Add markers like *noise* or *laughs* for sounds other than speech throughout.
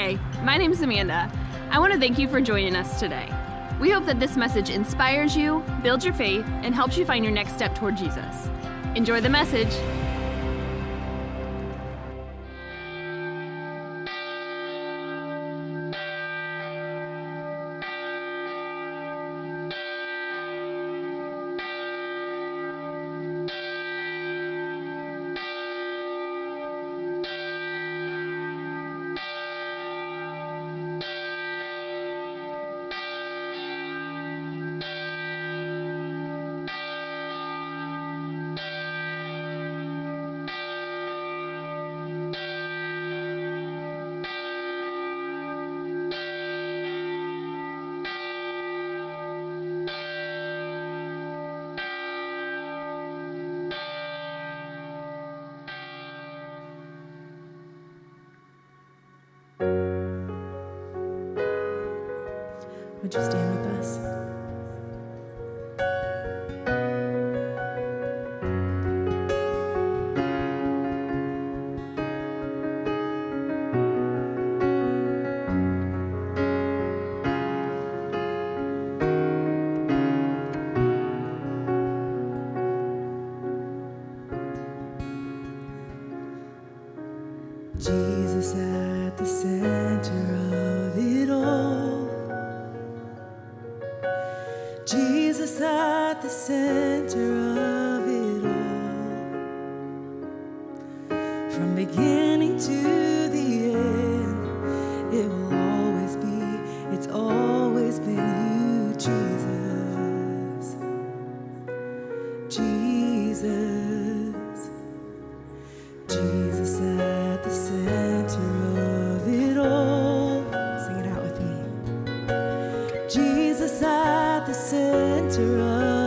Hey, my is Amanda. I want to thank you for joining us today. We hope that this message inspires you, builds your faith, and helps you find your next step toward Jesus. Enjoy the message. the center of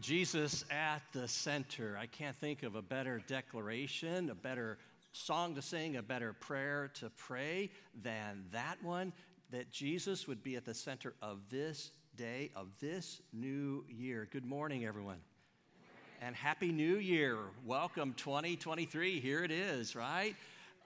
Jesus at the center. I can't think of a better declaration, a better song to sing, a better prayer to pray than that one that Jesus would be at the center of this day, of this new year. Good morning, everyone. And Happy New Year. Welcome 2023. Here it is, right?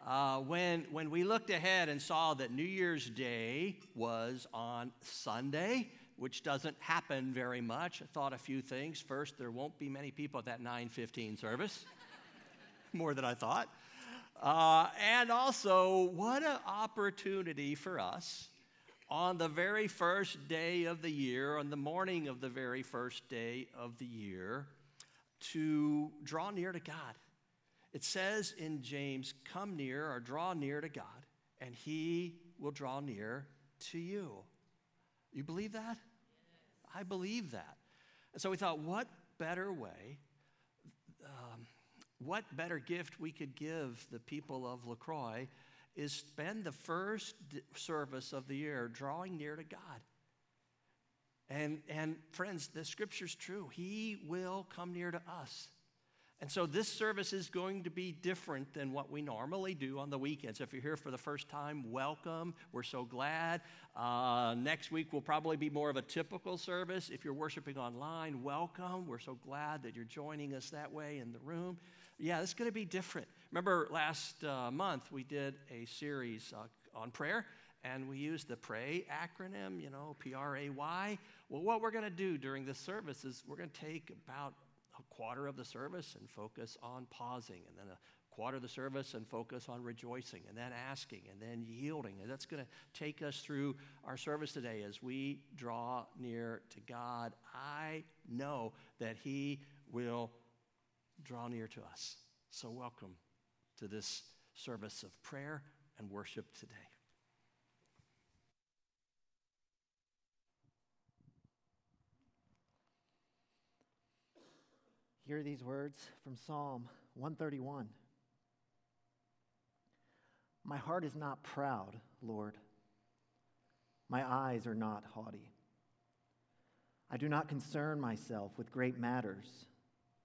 Uh, when, when we looked ahead and saw that New Year's Day was on Sunday, which doesn't happen very much, I thought a few things. First, there won't be many people at that 9:15 service, *laughs* more than I thought. Uh, and also, what an opportunity for us on the very first day of the year, on the morning of the very first day of the year, to draw near to God. It says in James, Come near or draw near to God, and he will draw near to you. You believe that? I believe that. And so we thought, what better way, um, what better gift we could give the people of LaCroix is spend the first service of the year drawing near to God. And, and friends, the scripture's true. He will come near to us. And so this service is going to be different than what we normally do on the weekends. If you're here for the first time, welcome. We're so glad. Uh, next week will probably be more of a typical service. If you're worshiping online, welcome. We're so glad that you're joining us that way in the room. Yeah, it's going to be different. Remember last uh, month we did a series uh, on prayer and we used the PRAY acronym, you know, P R A Y. Well, what we're going to do during this service is we're going to take about quarter of the service and focus on pausing, and then a quarter of the service and focus on rejoicing, and then asking, and then yielding. And that's going to take us through our service today as we draw near to God. I know that He will draw near to us. So, welcome to this service of prayer and worship today. Hear these words from Psalm 131. My heart is not proud, Lord. My eyes are not haughty. I do not concern myself with great matters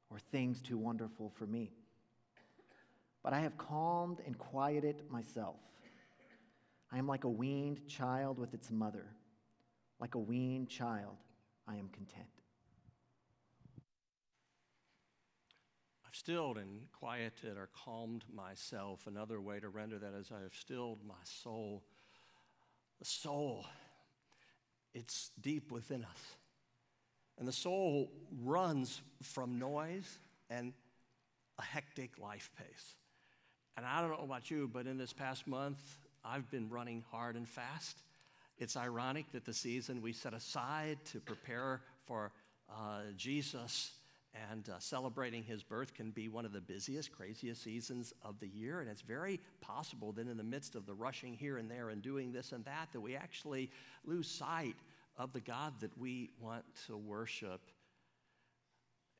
or things too wonderful for me. But I have calmed and quieted myself. I am like a weaned child with its mother. Like a weaned child, I am content. Stilled and quieted or calmed myself. Another way to render that is I have stilled my soul. The soul, it's deep within us. And the soul runs from noise and a hectic life pace. And I don't know about you, but in this past month, I've been running hard and fast. It's ironic that the season we set aside to prepare for uh, Jesus and uh, celebrating his birth can be one of the busiest, craziest seasons of the year. And it's very possible that in the midst of the rushing here and there and doing this and that, that we actually lose sight of the God that we want to worship.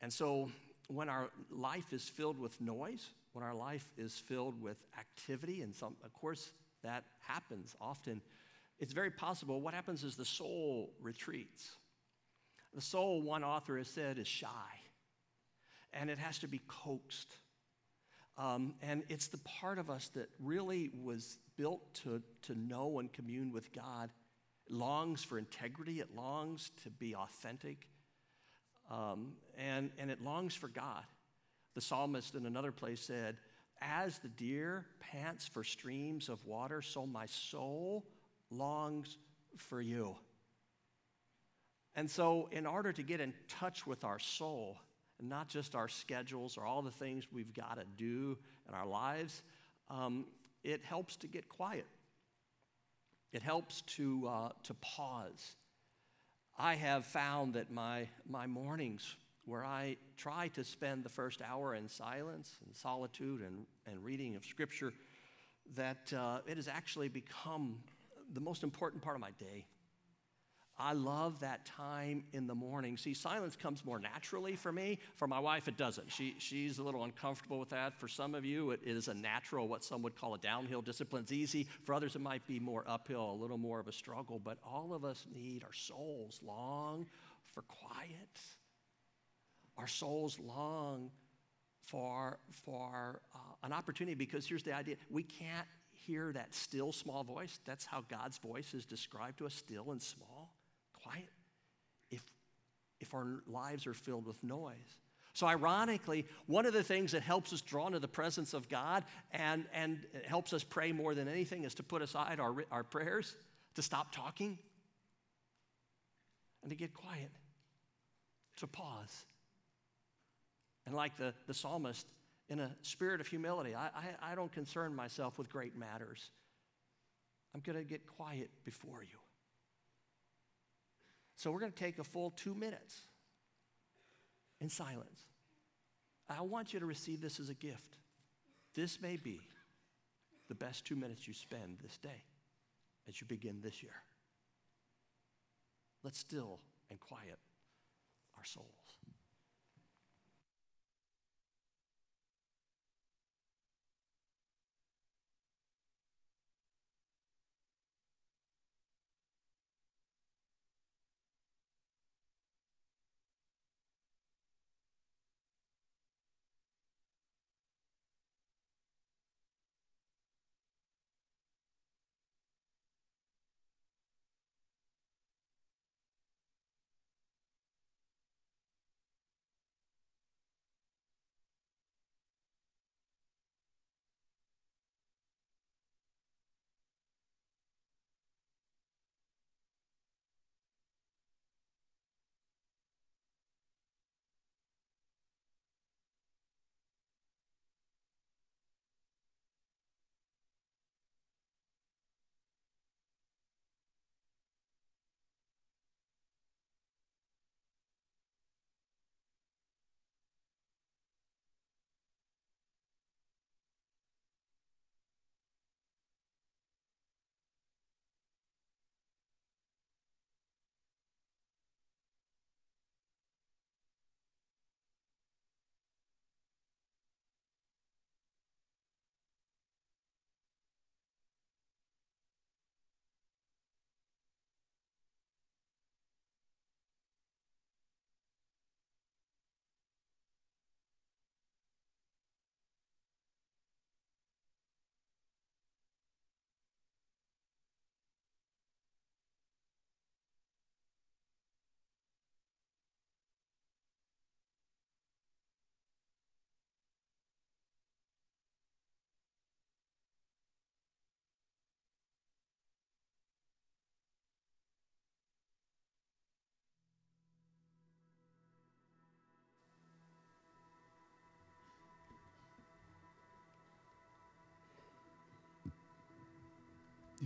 And so when our life is filled with noise, when our life is filled with activity, and some, of course, that happens often, it's very possible. What happens is the soul retreats. The soul, one author has said, is shy and it has to be coaxed. Um, and it's the part of us that really was built to, to know and commune with God. It longs for integrity, it longs to be authentic, um, and, and it longs for God. The psalmist in another place said, As the deer pants for streams of water, so my soul longs for you. And so, in order to get in touch with our soul, not just our schedules or all the things we've got to do in our lives. Um, it helps to get quiet. It helps to, uh, to pause. I have found that my, my mornings, where I try to spend the first hour in silence and solitude and, and reading of Scripture, that uh, it has actually become the most important part of my day. I love that time in the morning. See, silence comes more naturally for me. For my wife, it doesn't. She, she's a little uncomfortable with that. For some of you, it is a natural, what some would call a downhill discipline. It's easy. For others, it might be more uphill, a little more of a struggle. But all of us need, our souls long for quiet. Our souls long for, for uh, an opportunity because here's the idea we can't hear that still small voice. That's how God's voice is described to us still and small quiet if, if our lives are filled with noise. So, ironically, one of the things that helps us draw into the presence of God and, and helps us pray more than anything is to put aside our, our prayers, to stop talking, and to get quiet, to pause. And like the, the psalmist, in a spirit of humility, I, I, I don't concern myself with great matters. I'm going to get quiet before you. So we're going to take a full two minutes in silence. I want you to receive this as a gift. This may be the best two minutes you spend this day as you begin this year. Let's still and quiet our souls.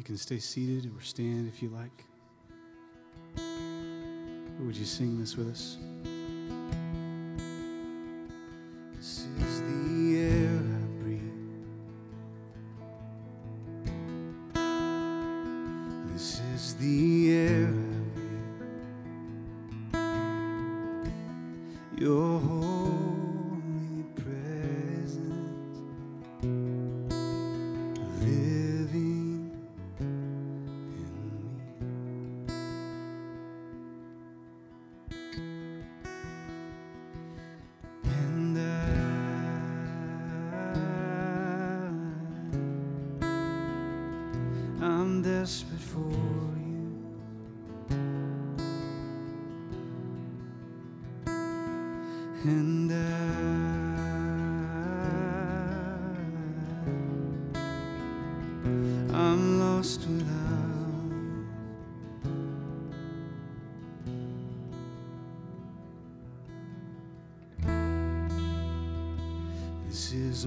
Can stay seated or stand if you like. Would you sing this with us?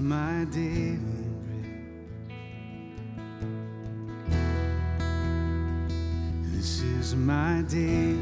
My daily bread. This is my daily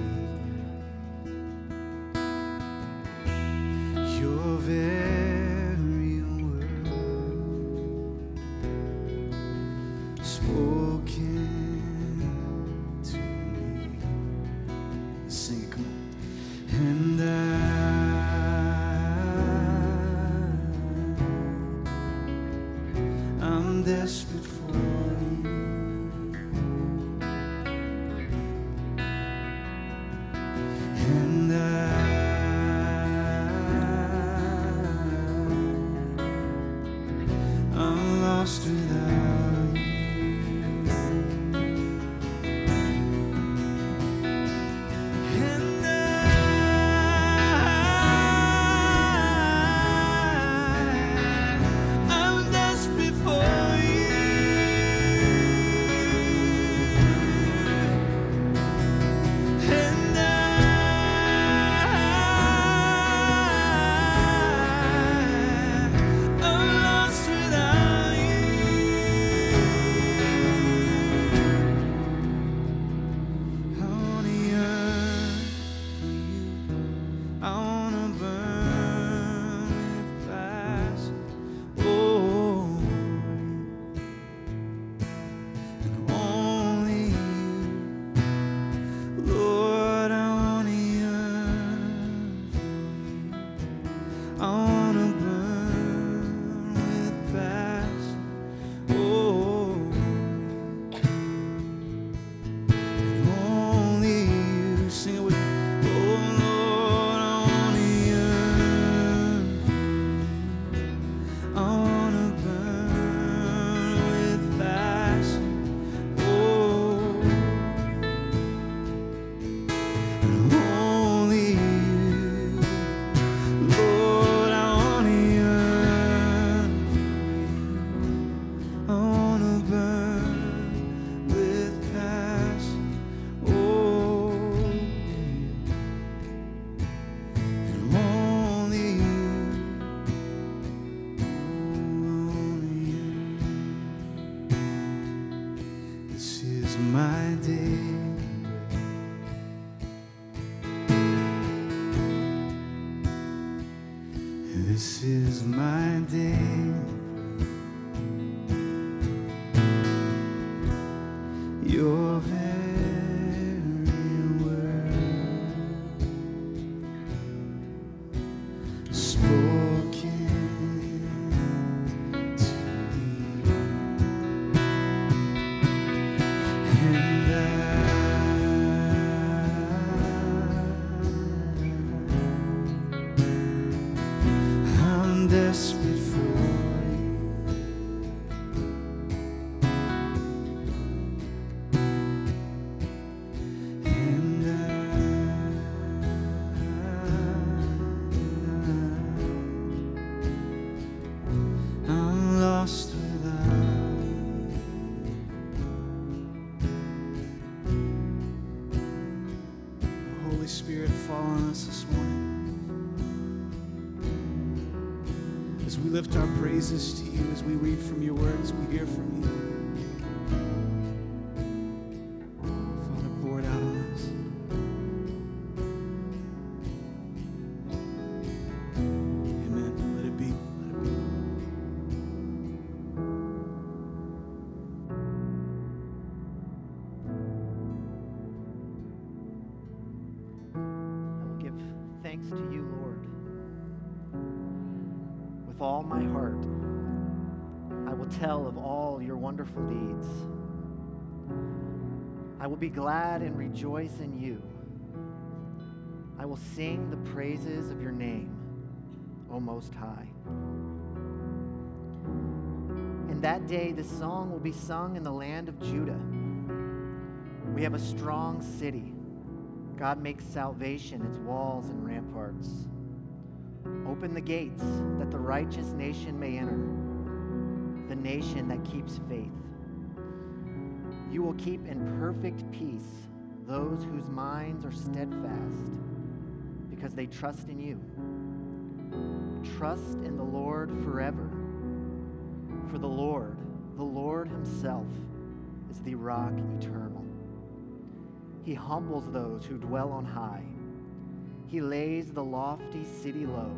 this tell of all your wonderful deeds. I will be glad and rejoice in you. I will sing the praises of your name, O Most High. In that day, this song will be sung in the land of Judah. We have a strong city. God makes salvation its walls and ramparts. Open the gates that the righteous nation may enter, the nation that keeps faith. You will keep in perfect peace those whose minds are steadfast because they trust in you. Trust in the Lord forever. For the Lord, the Lord Himself, is the rock eternal. He humbles those who dwell on high. He lays the lofty city low.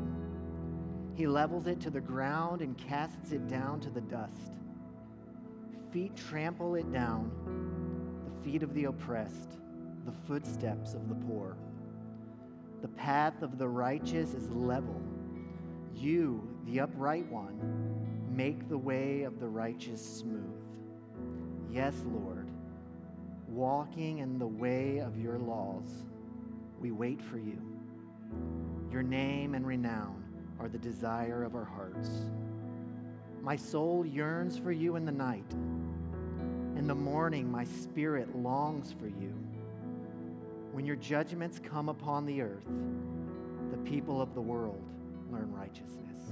He levels it to the ground and casts it down to the dust. Feet trample it down, the feet of the oppressed, the footsteps of the poor. The path of the righteous is level. You, the upright one, make the way of the righteous smooth. Yes, Lord, walking in the way of your laws, we wait for you. Your name and renown are the desire of our hearts. My soul yearns for you in the night. In the morning, my spirit longs for you. When your judgments come upon the earth, the people of the world learn righteousness.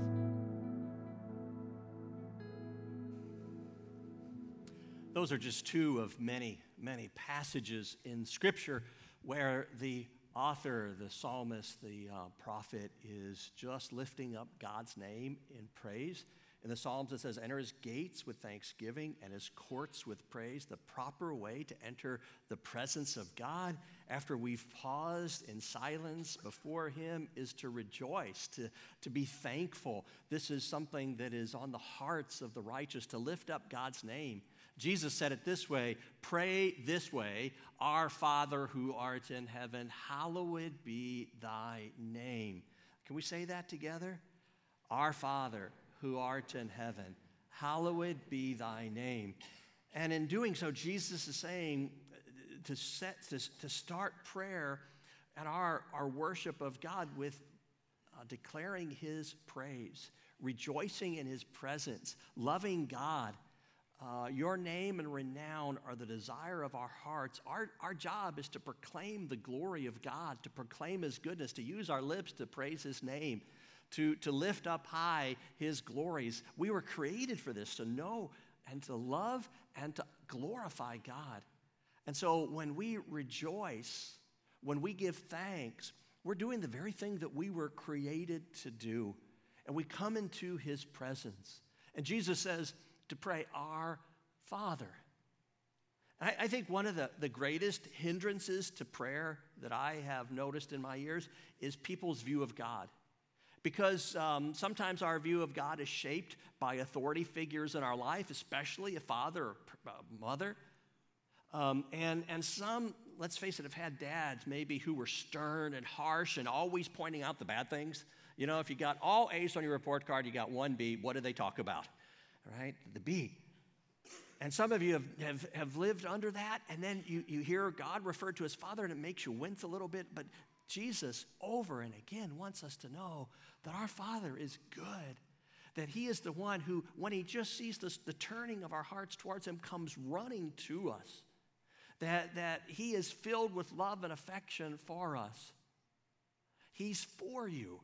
Those are just two of many, many passages in Scripture where the author, the psalmist, the uh, prophet is just lifting up God's name in praise. In the Psalms, it says, Enter his gates with thanksgiving and his courts with praise. The proper way to enter the presence of God after we've paused in silence before him is to rejoice, to, to be thankful. This is something that is on the hearts of the righteous, to lift up God's name. Jesus said it this way Pray this way Our Father who art in heaven, hallowed be thy name. Can we say that together? Our Father who art in heaven, hallowed be thy name. And in doing so, Jesus is saying to, set, to, to start prayer and our, our worship of God with uh, declaring his praise, rejoicing in his presence, loving God. Uh, your name and renown are the desire of our hearts. Our, our job is to proclaim the glory of God, to proclaim His goodness, to use our lips to praise His name, to, to lift up high His glories. We were created for this, to know and to love and to glorify God. And so when we rejoice, when we give thanks, we're doing the very thing that we were created to do. And we come into His presence. And Jesus says, to pray, Our Father. I, I, think one of the, the greatest hindrances to prayer that I have noticed in my years is people's view of God. Because um, sometimes our view of God is shaped by authority figures in our life, especially a father or a mother. Um, and, and some, let's face it, have had dads maybe who were stern and harsh and always pointing out the bad things. You know, if you got all A's on your report card, you got one B, what do they talk about? Right? The B. And some of you have, have, have lived under that, and then you, you hear God referred to as Father, and it makes you wince a little bit. But Jesus, over and again, wants us to know that our Father is good. That He is the one who, when He just sees this, the turning of our hearts towards Him, comes running to us. That, that He is filled with love and affection for us. He's for you.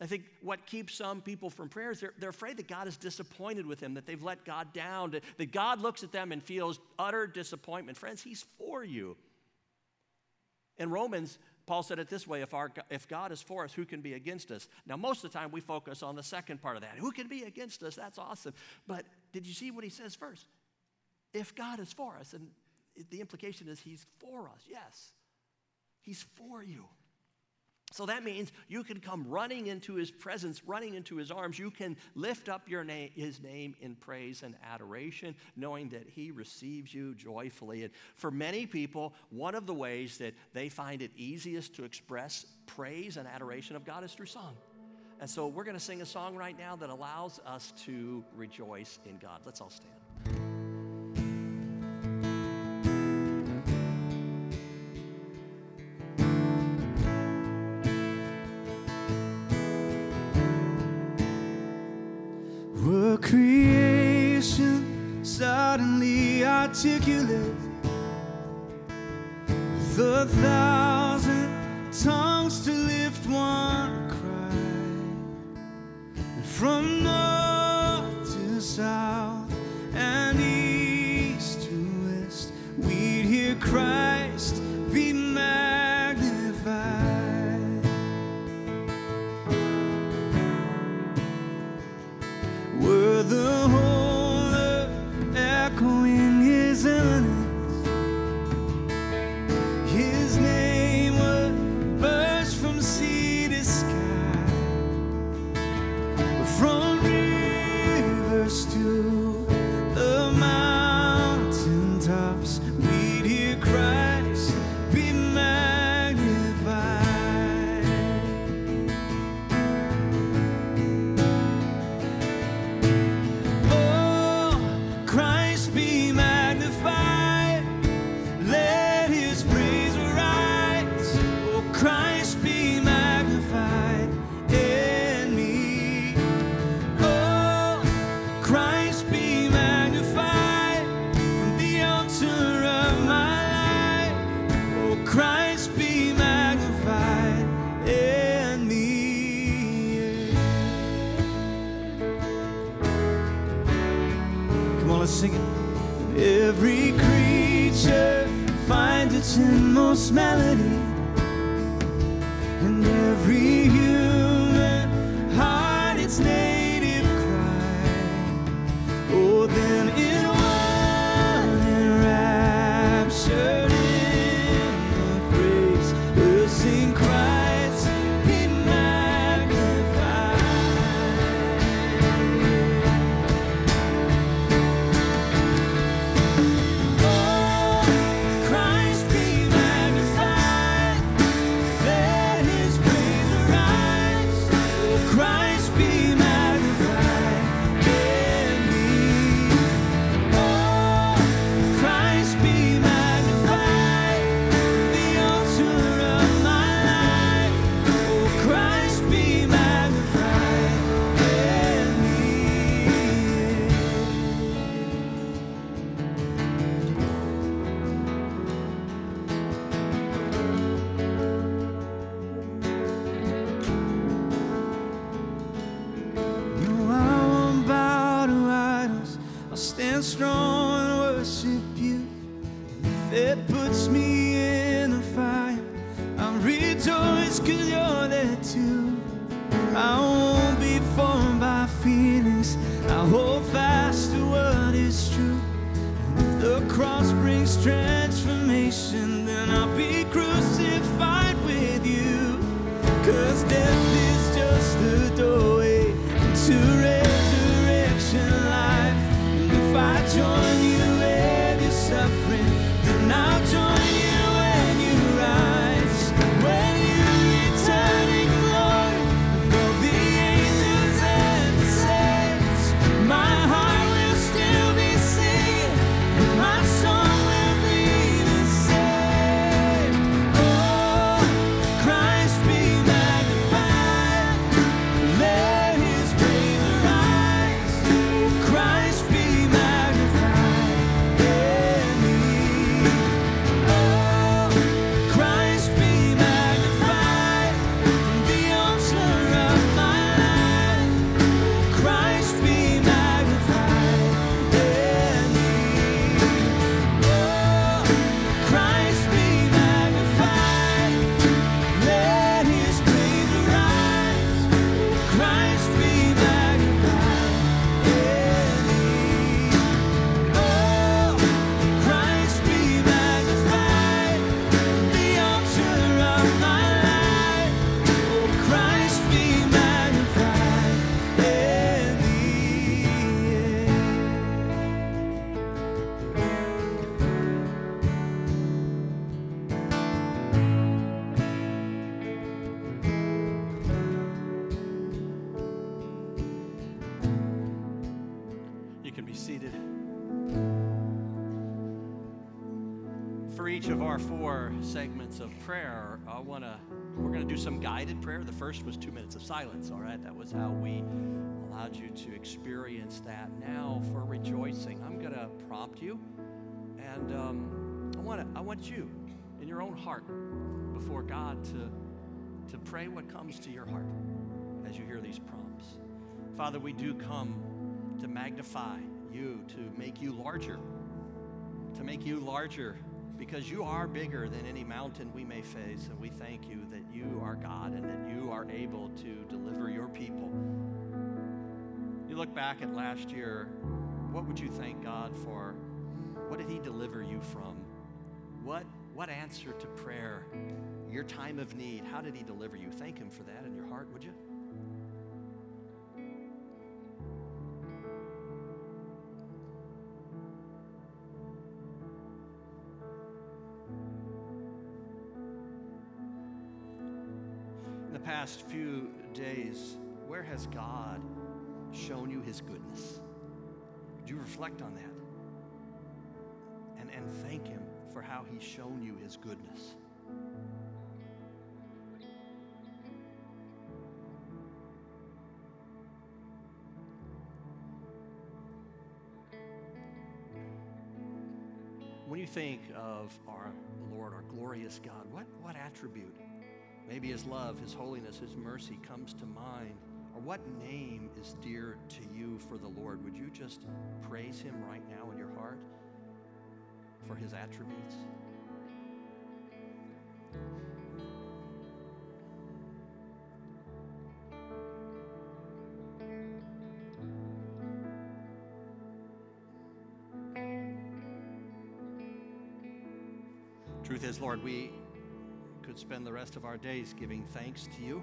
I think what keeps some people from prayer is they're, they're afraid that God is disappointed with them, that they've let God down, that, that God looks at them and feels utter disappointment. Friends, He's for you. In Romans, Paul said it this way if, our, if God is for us, who can be against us? Now, most of the time we focus on the second part of that. Who can be against us? That's awesome. But did you see what he says first? If God is for us, and the implication is he's for us, yes. He's for you. So that means you can come running into his presence, running into his arms. You can lift up your name, his name in praise and adoration, knowing that he receives you joyfully. And for many people, one of the ways that they find it easiest to express praise and adoration of God is through song. And so we're going to sing a song right now that allows us to rejoice in God. Let's all stand. Articulate with a some guided prayer. The first was 2 minutes of silence, all right? That was how we allowed you to experience that. Now for rejoicing, I'm going to prompt you and um, I want to I want you in your own heart before God to to pray what comes to your heart as you hear these prompts. Father, we do come to magnify you, to make you larger, to make you larger because you are bigger than any mountain we may face. And we thank you that you are God and that you are able to deliver your people. You look back at last year, what would you thank God for? What did He deliver you from? What, what answer to prayer? Your time of need, how did He deliver you? Thank Him for that in your heart, would you? Past few days, where has God shown you his goodness? Do you reflect on that? And, and thank him for how he's shown you his goodness. When you think of our Lord, our glorious God, what, what attribute Maybe His love, His holiness, His mercy comes to mind. Or what name is dear to you for the Lord? Would you just praise Him right now in your heart for His attributes? Truth is, Lord, we spend the rest of our days giving thanks to you,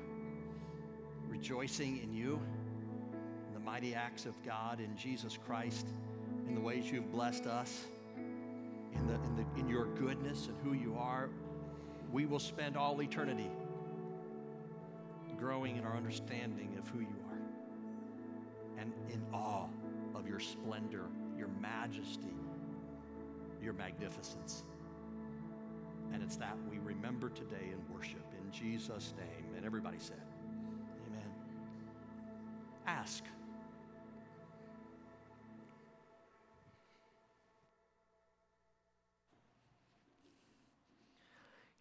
rejoicing in you, in the mighty acts of God in Jesus Christ, in the ways you've blessed us, in, the, in, the, in your goodness and who you are. We will spend all eternity growing in our understanding of who you are and in awe of your splendor, your majesty, your magnificence. And it's that we remember today in worship in Jesus' name. And everybody said, Amen. Ask.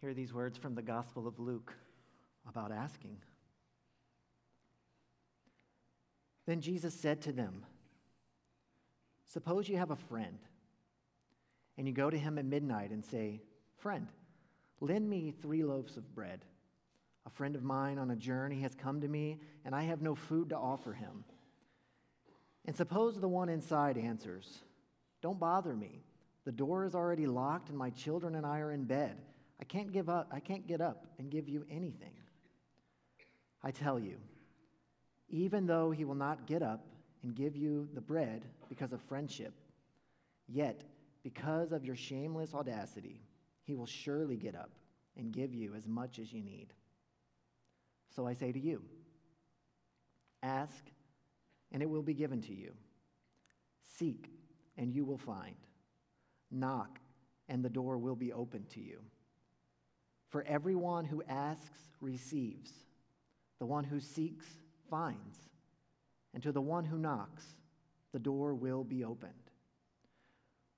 Hear these words from the Gospel of Luke about asking. Then Jesus said to them, Suppose you have a friend, and you go to him at midnight and say, Friend, Lend me three loaves of bread. A friend of mine on a journey has come to me, and I have no food to offer him. And suppose the one inside answers, Don't bother me. The door is already locked, and my children and I are in bed. I can't give up, I can't get up and give you anything. I tell you, even though he will not get up and give you the bread because of friendship, yet because of your shameless audacity, he will surely get up and give you as much as you need. So I say to you ask, and it will be given to you. Seek, and you will find. Knock, and the door will be opened to you. For everyone who asks receives, the one who seeks finds, and to the one who knocks, the door will be opened.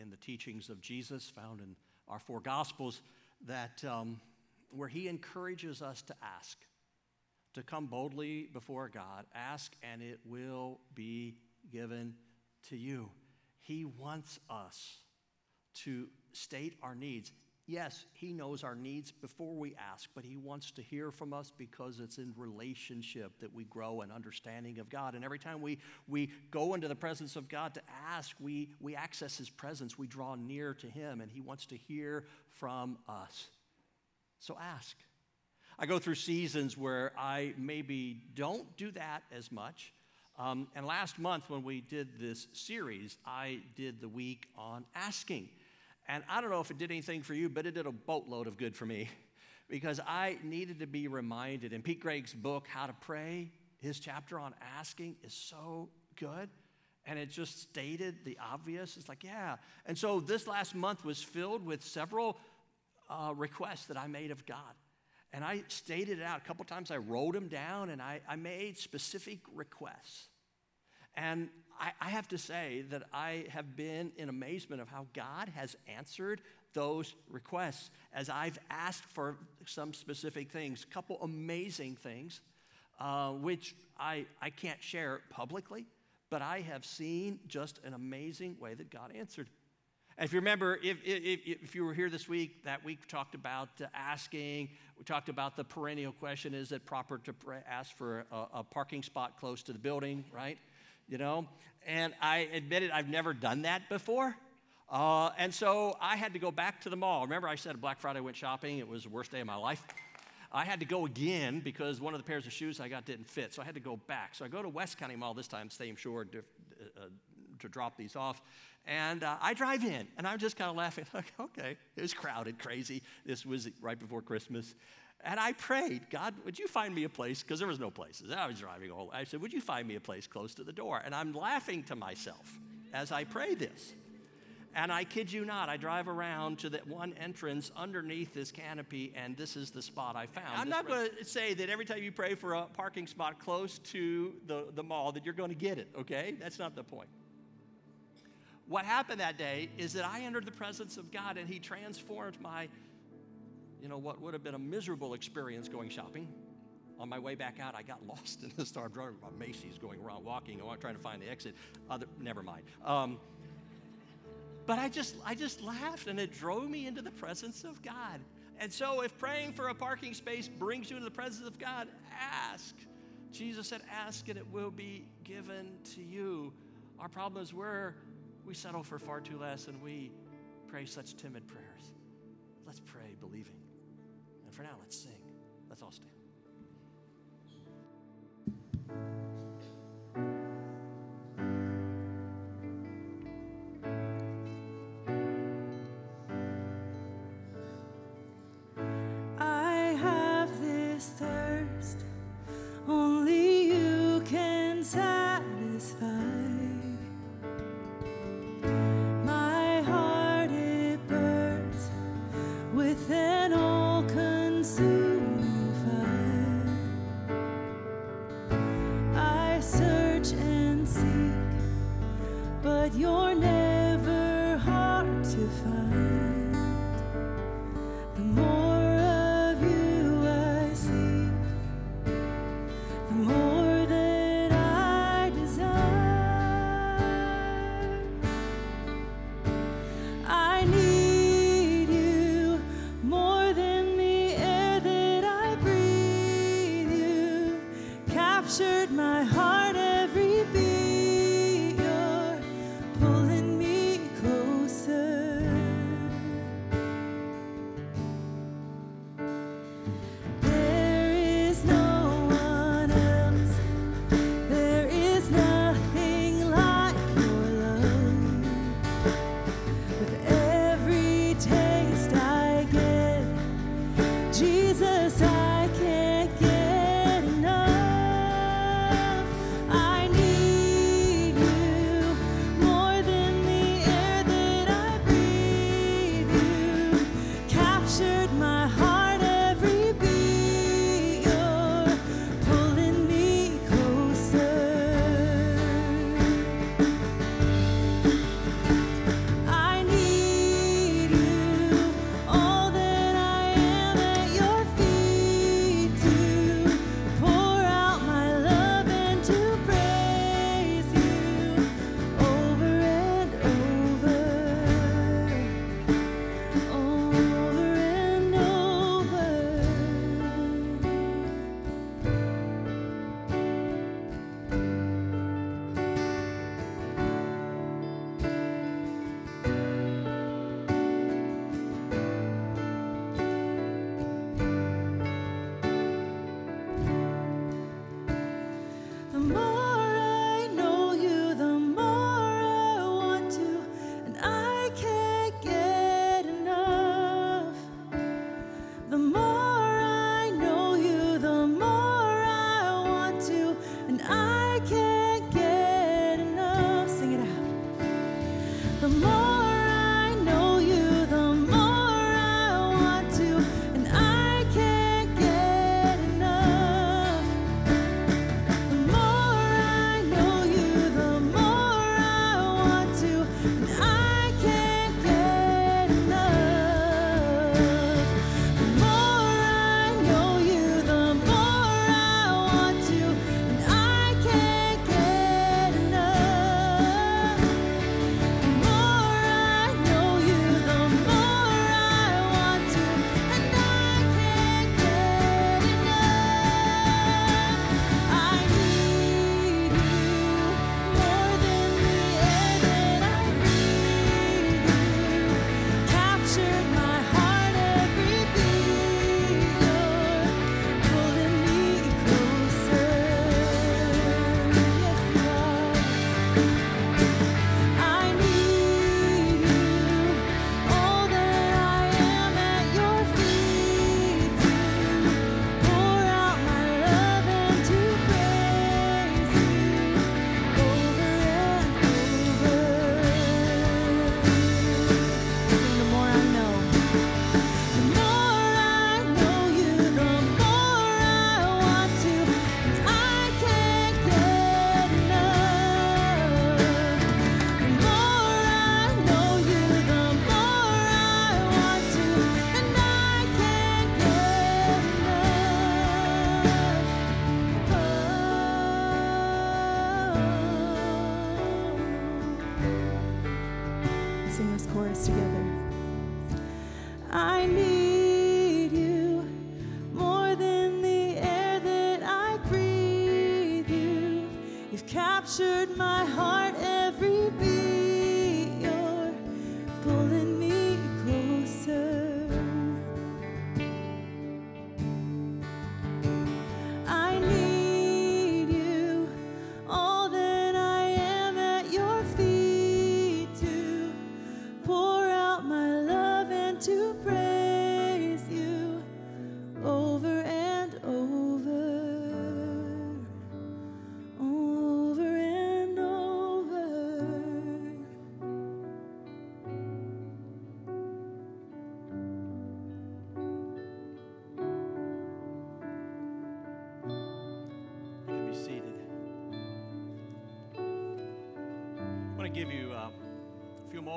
in the teachings of Jesus found in our four Gospels that um, where he encourages us to ask, to come boldly before God, ask and it will be given to you. He wants us to state our needs. Yes, He knows our needs before we ask, but He wants to hear from us because it's in relationship that we grow in understanding of God. And every time we, we go into the presence of God to ask, we, we access His presence, we draw near to Him, and He wants to hear from us. So ask. I go through seasons where I maybe don't do that as much. Um, and last month, when we did this series, I did the week on asking. And I don't know if it did anything for you, but it did a boatload of good for me *laughs* because I needed to be reminded. In Pete Greig's book, How to Pray, his chapter on asking is so good. And it just stated the obvious. It's like, yeah. And so this last month was filled with several uh, requests that I made of God. And I stated it out a couple times. I wrote them down and I, I made specific requests. And I, I have to say that I have been in amazement of how God has answered those requests as I've asked for some specific things, a couple amazing things, uh, which I, I can't share publicly, but I have seen just an amazing way that God answered. And if you remember, if, if, if you were here this week, that week we talked about asking. We talked about the perennial question is it proper to ask for a, a parking spot close to the building, right? You know? And I admitted I've never done that before. Uh, and so I had to go back to the mall. Remember, I said Black Friday went shopping, it was the worst day of my life. I had to go again because one of the pairs of shoes I got didn't fit, so I had to go back. So I go to West County Mall this time, same shore, to, uh, to drop these off. And uh, I drive in, and I'm just kind of laughing, *laughs* like, okay, it was crowded, crazy. This was right before Christmas. And I prayed, God, would you find me a place? Because there was no places. I was driving all. I said, would you find me a place close to the door? And I'm laughing to myself as I pray this. And I kid you not, I drive around to that one entrance underneath this canopy, and this is the spot I found. I'm not going to say that every time you pray for a parking spot close to the, the mall that you're going to get it, okay? That's not the point. What happened that day is that I entered the presence of God, and He transformed my you know, what would have been a miserable experience going shopping. On my way back out, I got *laughs* lost in the Star Drug by Macy's going around walking, trying to find the exit. Other, never mind. Um, but I just, I just laughed and it drove me into the presence of God. And so, if praying for a parking space brings you into the presence of God, ask. Jesus said, Ask and it will be given to you. Our problem is where we settle for far too less and we pray such timid prayers. Let's pray believing. For now, let's sing. Let's all stand.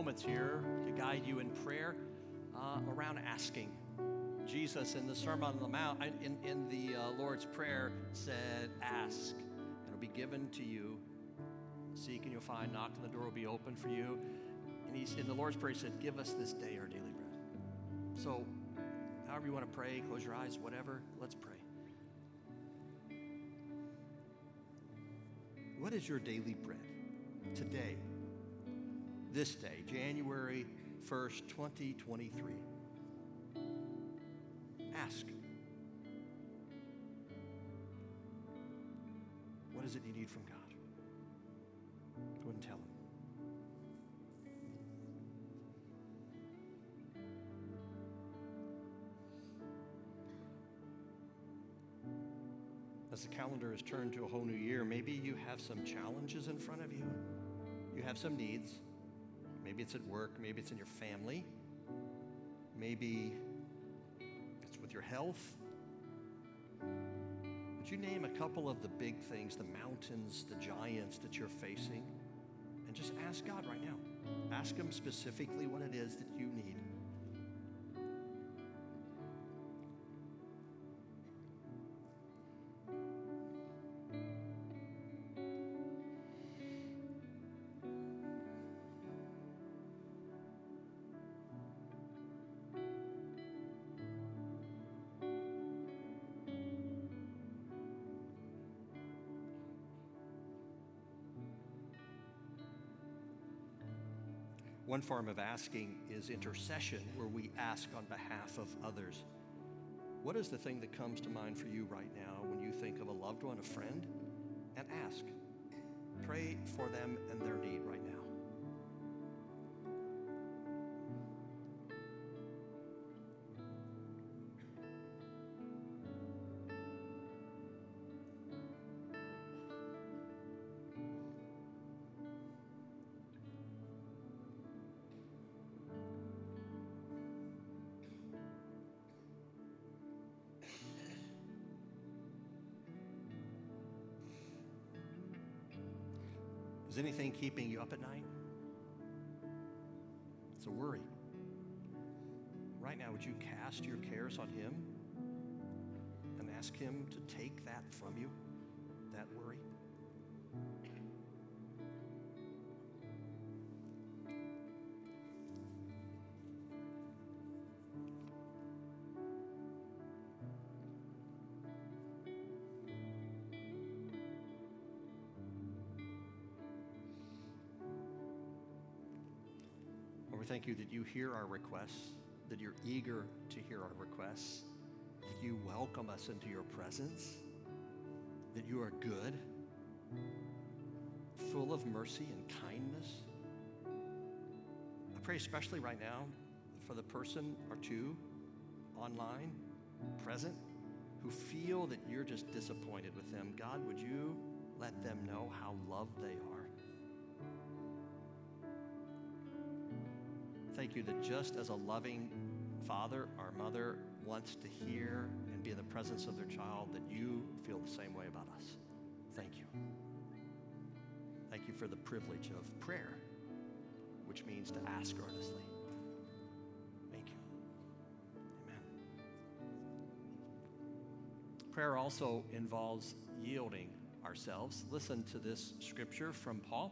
Moments here to guide you in prayer uh, around asking. Jesus in the Sermon on the Mount, in, in the uh, Lord's Prayer, said, Ask, and it'll be given to you. Seek and you'll find, knock and the door will be open for you. And he's, in the Lord's Prayer, he said, Give us this day our daily bread. So, however you want to pray, close your eyes, whatever, let's pray. What is your daily bread today? This day, January 1st, 2023. Ask. What is it you need from God? Go and tell Him. As the calendar is turned to a whole new year, maybe you have some challenges in front of you. You have some needs. Maybe it's at work, maybe it's in your family, maybe it's with your health. Would you name a couple of the big things, the mountains, the giants that you're facing? And just ask God right now. Ask Him specifically what it is that you One form of asking is intercession, where we ask on behalf of others. What is the thing that comes to mind for you right now when you think of a loved one, a friend? And ask. Pray for them and their need right now. Is anything keeping you up at night? It's a worry. Right now, would you cast your cares on Him and ask Him to take that from you, we thank you that you hear our requests, that you're eager to hear our requests, that you welcome us into your presence, that you are good, full of mercy and kindness. I pray especially right now for the person or two online, present, who feel that you're just disappointed with them. God, would you let them know how loved they are? Thank you that just as a loving father or mother wants to hear and be in the presence of their child, that you feel the same way about us. Thank you. Thank you for the privilege of prayer, which means to ask earnestly. Thank you. Amen. Prayer also involves yielding ourselves. Listen to this scripture from Paul.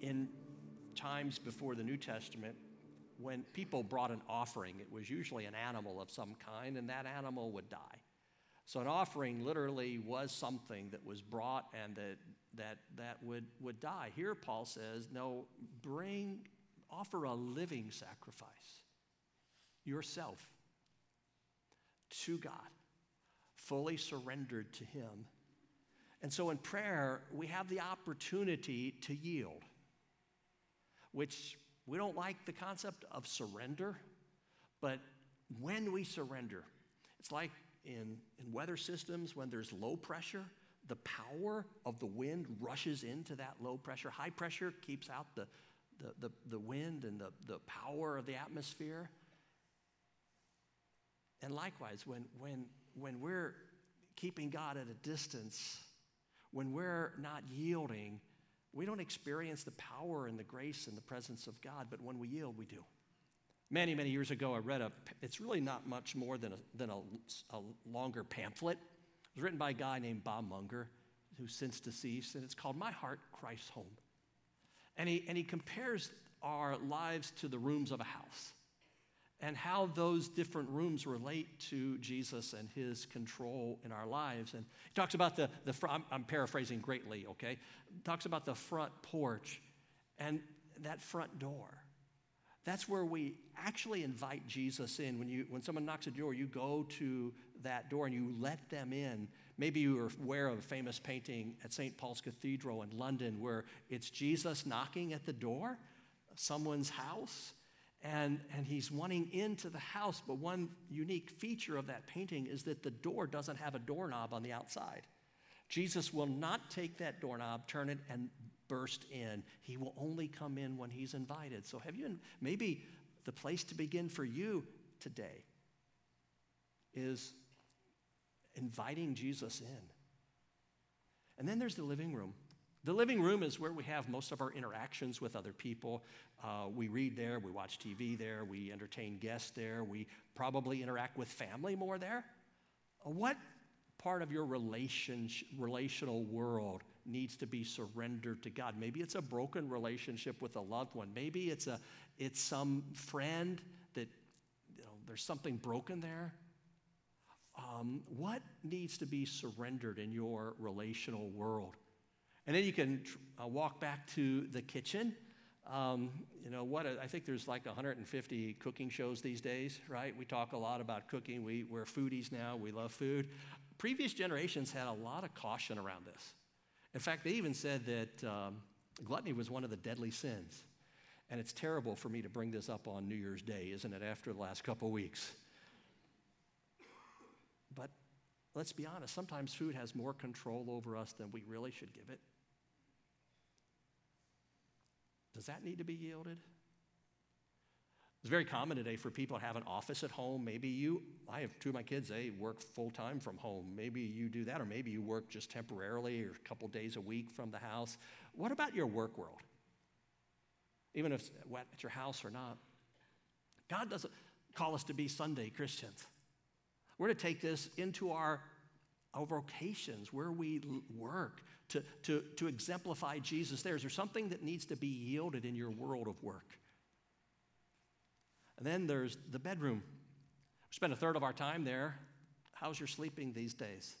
in times before the New Testament, when people brought an offering, it was usually an animal of some kind, and that animal would die. So an offering literally was something that was brought and that that that would would die. Here Paul says, no, bring offer a living sacrifice. Yourself to God, fully surrendered to him. And so in prayer, we have the opportunity to yield which we don't like the concept of surrender, but when we surrender, it's like in, in weather systems when there's low pressure, the power of the wind rushes into that low pressure. High pressure keeps out the, the, the, the wind and the, the power of the atmosphere. And likewise, when, when, when we're keeping God at a distance, when we're not yielding, we don't experience the power and the grace and the presence of God, but when we yield, we do. Many, many years ago, I read a, it's really not much more than a, than a, a longer pamphlet. It was written by a guy named Bob Munger, who's since deceased, and it's called My Heart Christ's Home. And he, and he compares our lives to the rooms of a house and how those different rooms relate to Jesus and his control in our lives. And he talks about the, the I'm, I'm paraphrasing greatly, okay? Talks about the front porch and that front door. That's where we actually invite Jesus in. When, you, when someone knocks at the door, you go to that door and you let them in. Maybe you are aware of a famous painting at St. Paul's Cathedral in London where it's Jesus knocking at the door, someone's house, and, and he's wanting into the house. But one unique feature of that painting is that the door doesn't have a doorknob on the outside. Jesus will not take that doorknob, turn it, and burst in. He will only come in when he's invited. So, have you, maybe the place to begin for you today is inviting Jesus in. And then there's the living room. The living room is where we have most of our interactions with other people. Uh, we read there, we watch TV there, we entertain guests there, we probably interact with family more there. Uh, what part of your relation, relational world needs to be surrendered to God? Maybe it's a broken relationship with a loved one. Maybe it's, a, it's some friend that you know, there's something broken there. Um, what needs to be surrendered in your relational world? And then you can uh, walk back to the kitchen. Um, you know what? I think there's like 150 cooking shows these days, right? We talk a lot about cooking. We, we're foodies now. We love food. Previous generations had a lot of caution around this. In fact, they even said that um, gluttony was one of the deadly sins. And it's terrible for me to bring this up on New Year's Day, isn't it, after the last couple weeks? But let's be honest, sometimes food has more control over us than we really should give it. Does that need to be yielded? It's very common today for people to have an office at home. Maybe you, I have two of my kids, they work full time from home. Maybe you do that, or maybe you work just temporarily or a couple days a week from the house. What about your work world? Even if it's at your house or not. God doesn't call us to be Sunday Christians. We're to take this into our, our vocations, where we work, to, to, to exemplify Jesus there? Is there something that needs to be yielded in your world of work? And then there's the bedroom. We spend a third of our time there. How's your sleeping these days?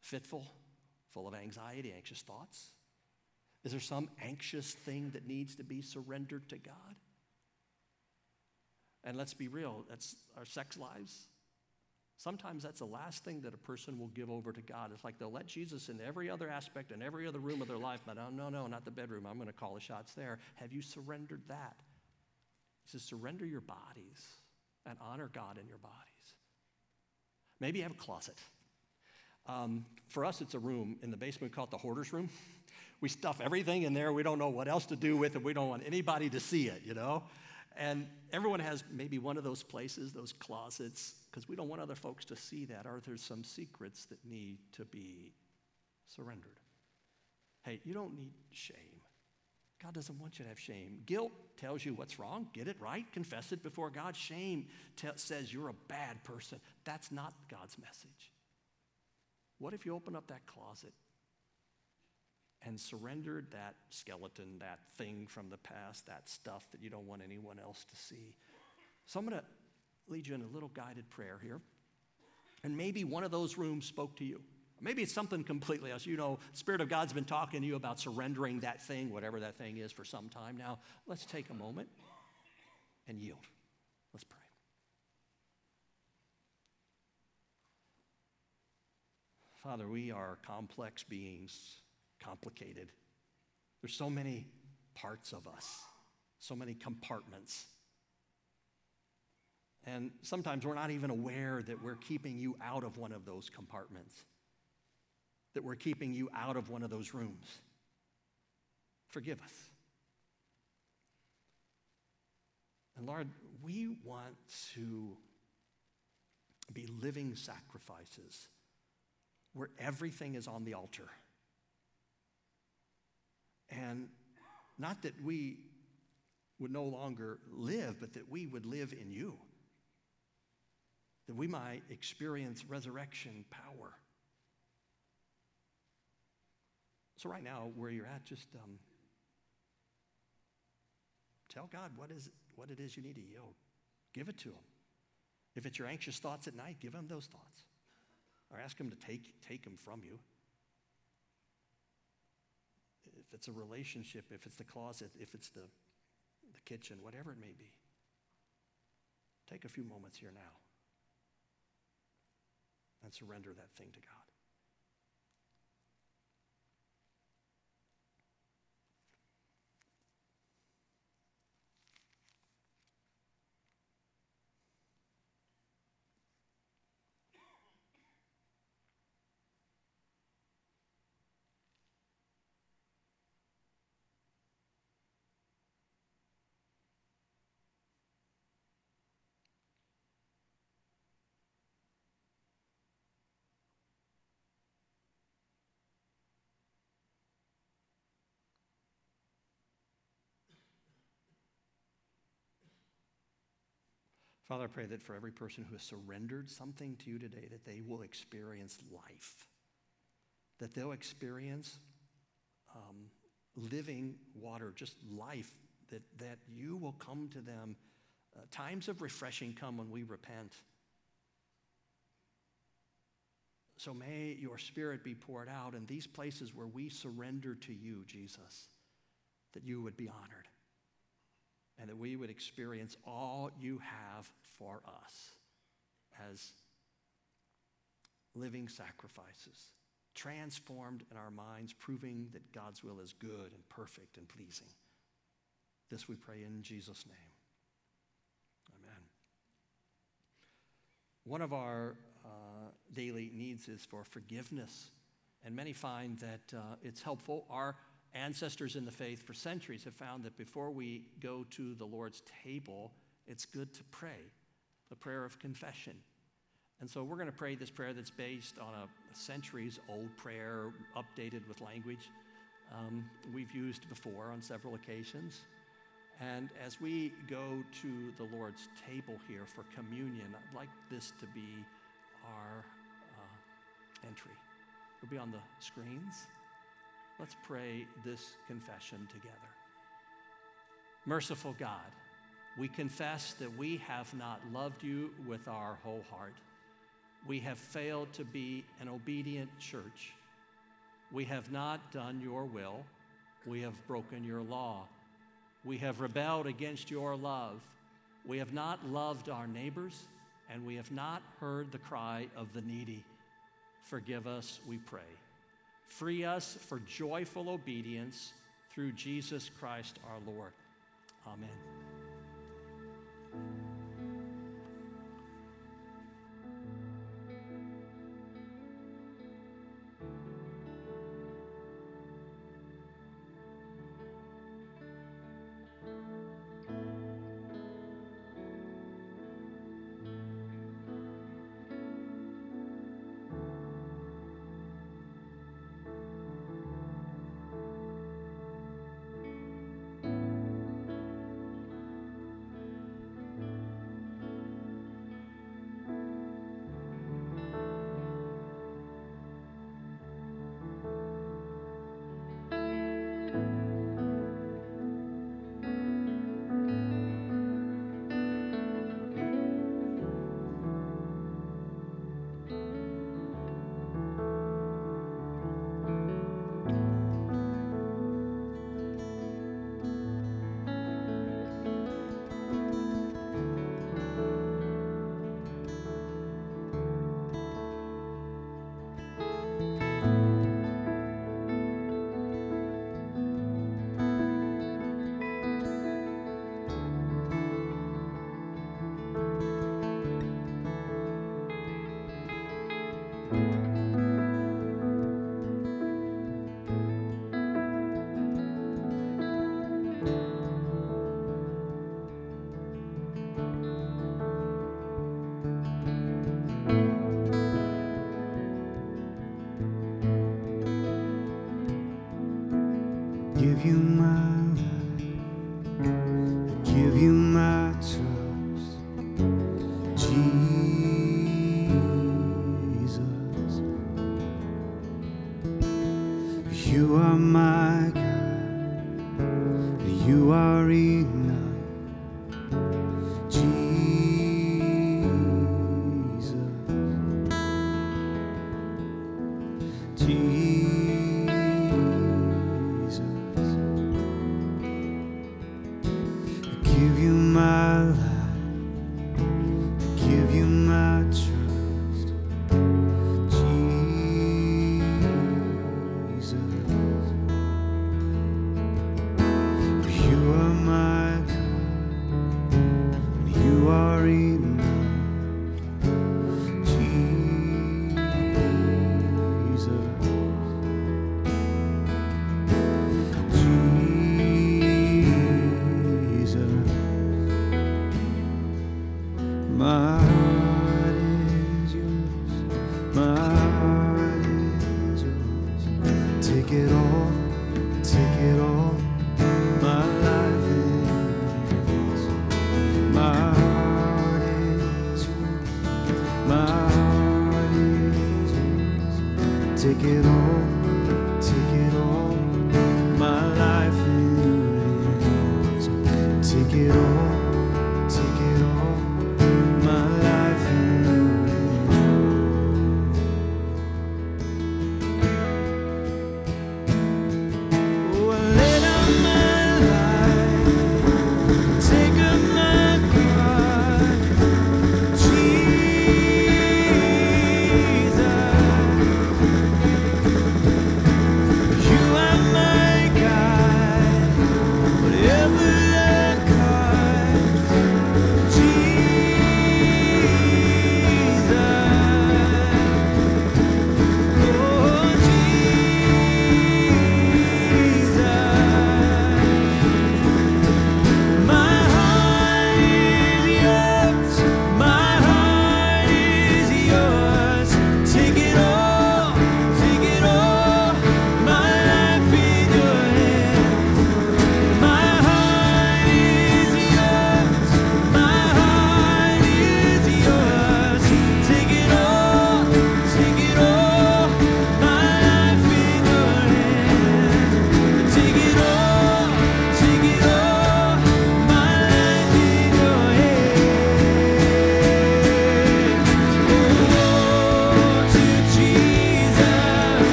Fitful, full of anxiety, anxious thoughts? Is there some anxious thing that needs to be surrendered to God? And let's be real, that's our sex lives. Sometimes that's the last thing that a person will give over to God. It's like they'll let Jesus in every other aspect and every other room of their life, but oh, no, no, not the bedroom. I'm going to call the shots there. Have you surrendered that? He says, surrender your bodies and honor God in your bodies. Maybe you have a closet. Um, for us, it's a room in the basement called the hoarder's room. We stuff everything in there. We don't know what else to do with it. We don't want anybody to see it, you know? And everyone has maybe one of those places, those closets, because we don't want other folks to see that. Are there some secrets that need to be surrendered? Hey, you don't need shame. God doesn't want you to have shame. Guilt tells you what's wrong. Get it right. Confess it before God. Shame t- says you're a bad person. That's not God's message. What if you open up that closet and surrendered that skeleton, that thing from the past, that stuff that you don't want anyone else to see. So I'm going to lead you in a little guided prayer here. And maybe one of those rooms spoke to you. Maybe it's something completely else. You know, Spirit of God's been talking to you about surrendering that thing, whatever that thing is, for some time now. Let's take a moment and yield. Let's pray. Father, we are complex beings complicated. There's so many parts of us. so many compartments. And sometimes we're not even aware that we're keeping you out of one of those compartments, that we're keeping you out of one of those rooms. Forgive us. And Lord, we want to be living sacrifices where everything is on the altar. And not that we would no longer live, but that we would live in you. That we might experience resurrection power. So, right now, where you're at, just um, tell God what, is, what it is you need to yield. Give it to Him. If it's your anxious thoughts at night, give Him those thoughts. Or ask Him to take, take them from you. If it's a relationship, if it's the closet, if it's the, the kitchen, whatever it may be, take a few moments here now and surrender that thing to God. Father, I pray that for every person who has surrendered something to you today, that they will experience life, that they'll experience um, living water, just life, that, that you will come to them. Uh, times of refreshing come when we repent. So may your spirit be poured out in these places where we surrender to you, Jesus, that you would be honored and that we would experience all you have for us as living sacrifices, transformed in our minds, proving that God's will is good and perfect and pleasing. This we pray in Jesus' name. Amen. One of our uh, daily needs is for forgiveness, and many find that uh, it's helpful. Our ancestors in the faith for centuries have found that before we go to the Lord's table, it's good to pray the prayer of confession. And so we're going to pray this prayer that's based on a centuries old prayer, updated with language um, we've used before on several occasions. And as we go to the Lord's table here for communion, I'd like this to be our uh, entry. It'll be on the screens. Let's pray this confession together. Merciful God, we confess that we have not loved you with our whole heart. We have failed to be an obedient church. We have not done your will. We have broken your law. We have rebelled against your love. We have not loved our neighbors, and we have not heard the cry of the needy. Forgive us, we pray. Free us for joyful obedience through Jesus Christ our Lord. Amen. Give you my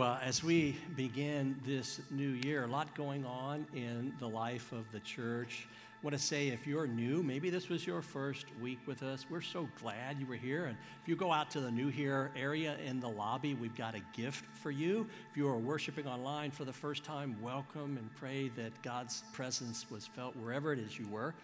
Uh, as we begin this new year, a lot going on in the life of the church. I want to say if you're new, maybe this was your first week with us, we're so glad you were here. And if you go out to the new here area in the lobby, we've got a gift for you. If you are worshiping online for the first time, welcome and pray that God's presence was felt wherever it is you were.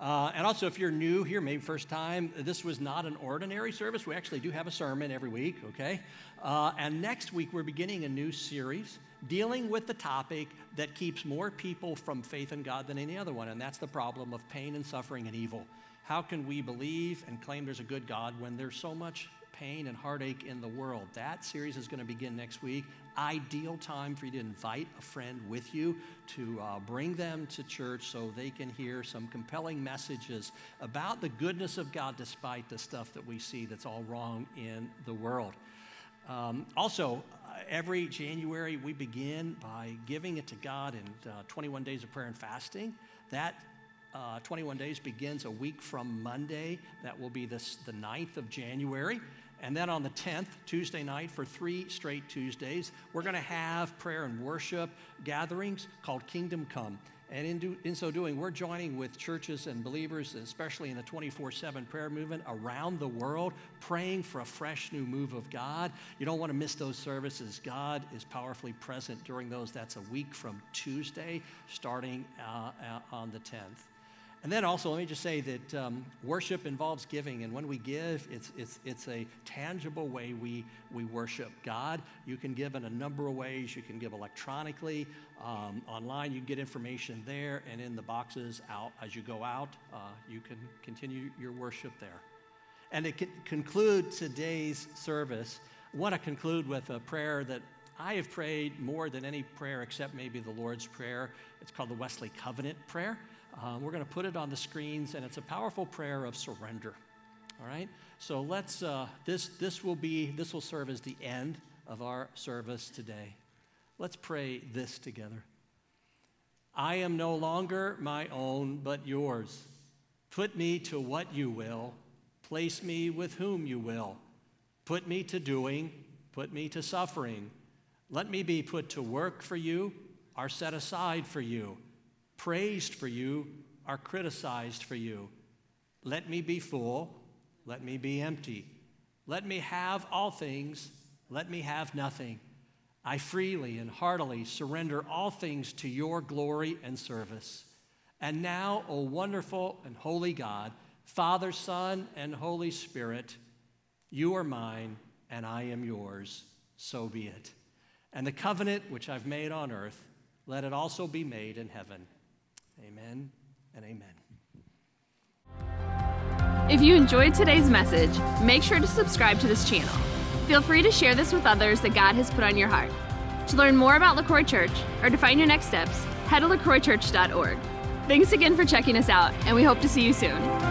Uh, and also, if you're new here, maybe first time, this was not an ordinary service. We actually do have a sermon every week, okay? Uh, and next week, we're beginning a new series dealing with the topic that keeps more people from faith in God than any other one, and that's the problem of pain and suffering and evil. How can we believe and claim there's a good God when there's so much pain and heartache in the world? That series is going to begin next week. Ideal time for you to invite a friend with you to uh, bring them to church so they can hear some compelling messages about the goodness of God despite the stuff that we see that's all wrong in the world. Um, also, every January, we begin by giving it to God in uh, 21 days of prayer and fasting. That uh, 21 days begins a week from Monday. That will be this, the 9th of January. And then on the 10th, Tuesday night, for three straight Tuesdays, we're going to have prayer and worship gatherings called Kingdom Come. And in, do, in, so doing, we're joining with churches and believers, especially in the 24 7 prayer movement around the world, praying for a fresh new move of God. You don't want to miss those services. God is powerfully present during those. That's a week from Tuesday, starting uh, uh on the 10th. And then also, let me just say that um, worship involves giving, and when we give, it's, it's, it's a tangible way we, we worship God. You can give in a number of ways. You can give electronically, um, online, you can get information there, and in the boxes out as you go out, uh, you can continue your worship there. And to conclude today's service, I want to conclude with a prayer that I have prayed more than any prayer except maybe the Lord's Prayer. It's called the Wesley Covenant Prayer. Um, we're going to put it on the screens, and it's a powerful prayer of surrender. All right? So let's, uh, this, this will be, this will serve as the end of our service today. Let's pray this together. I am no longer my own, but yours. Put me to what you will, place me with whom you will. Put me to doing, put me to suffering. Let me be put to work for you, are set aside for you praised for you are criticized for you. Let me be full, let me be empty. Let me have all things, let me have nothing. I freely and heartily surrender all things to your glory and service. And now, O wonderful and holy God, Father, Son, and Holy Spirit, you are mine and I am yours. So be it. And the covenant which I've made on earth, let it also be made in heaven. Amen and amen. If you enjoyed today's message, make sure to subscribe to this channel. Feel free to share this with others that God has put on your heart. To learn more about LaCroix Church or to find your next steps, head to lacroixchurch.org. Thanks again for checking us out, and we hope to see you soon.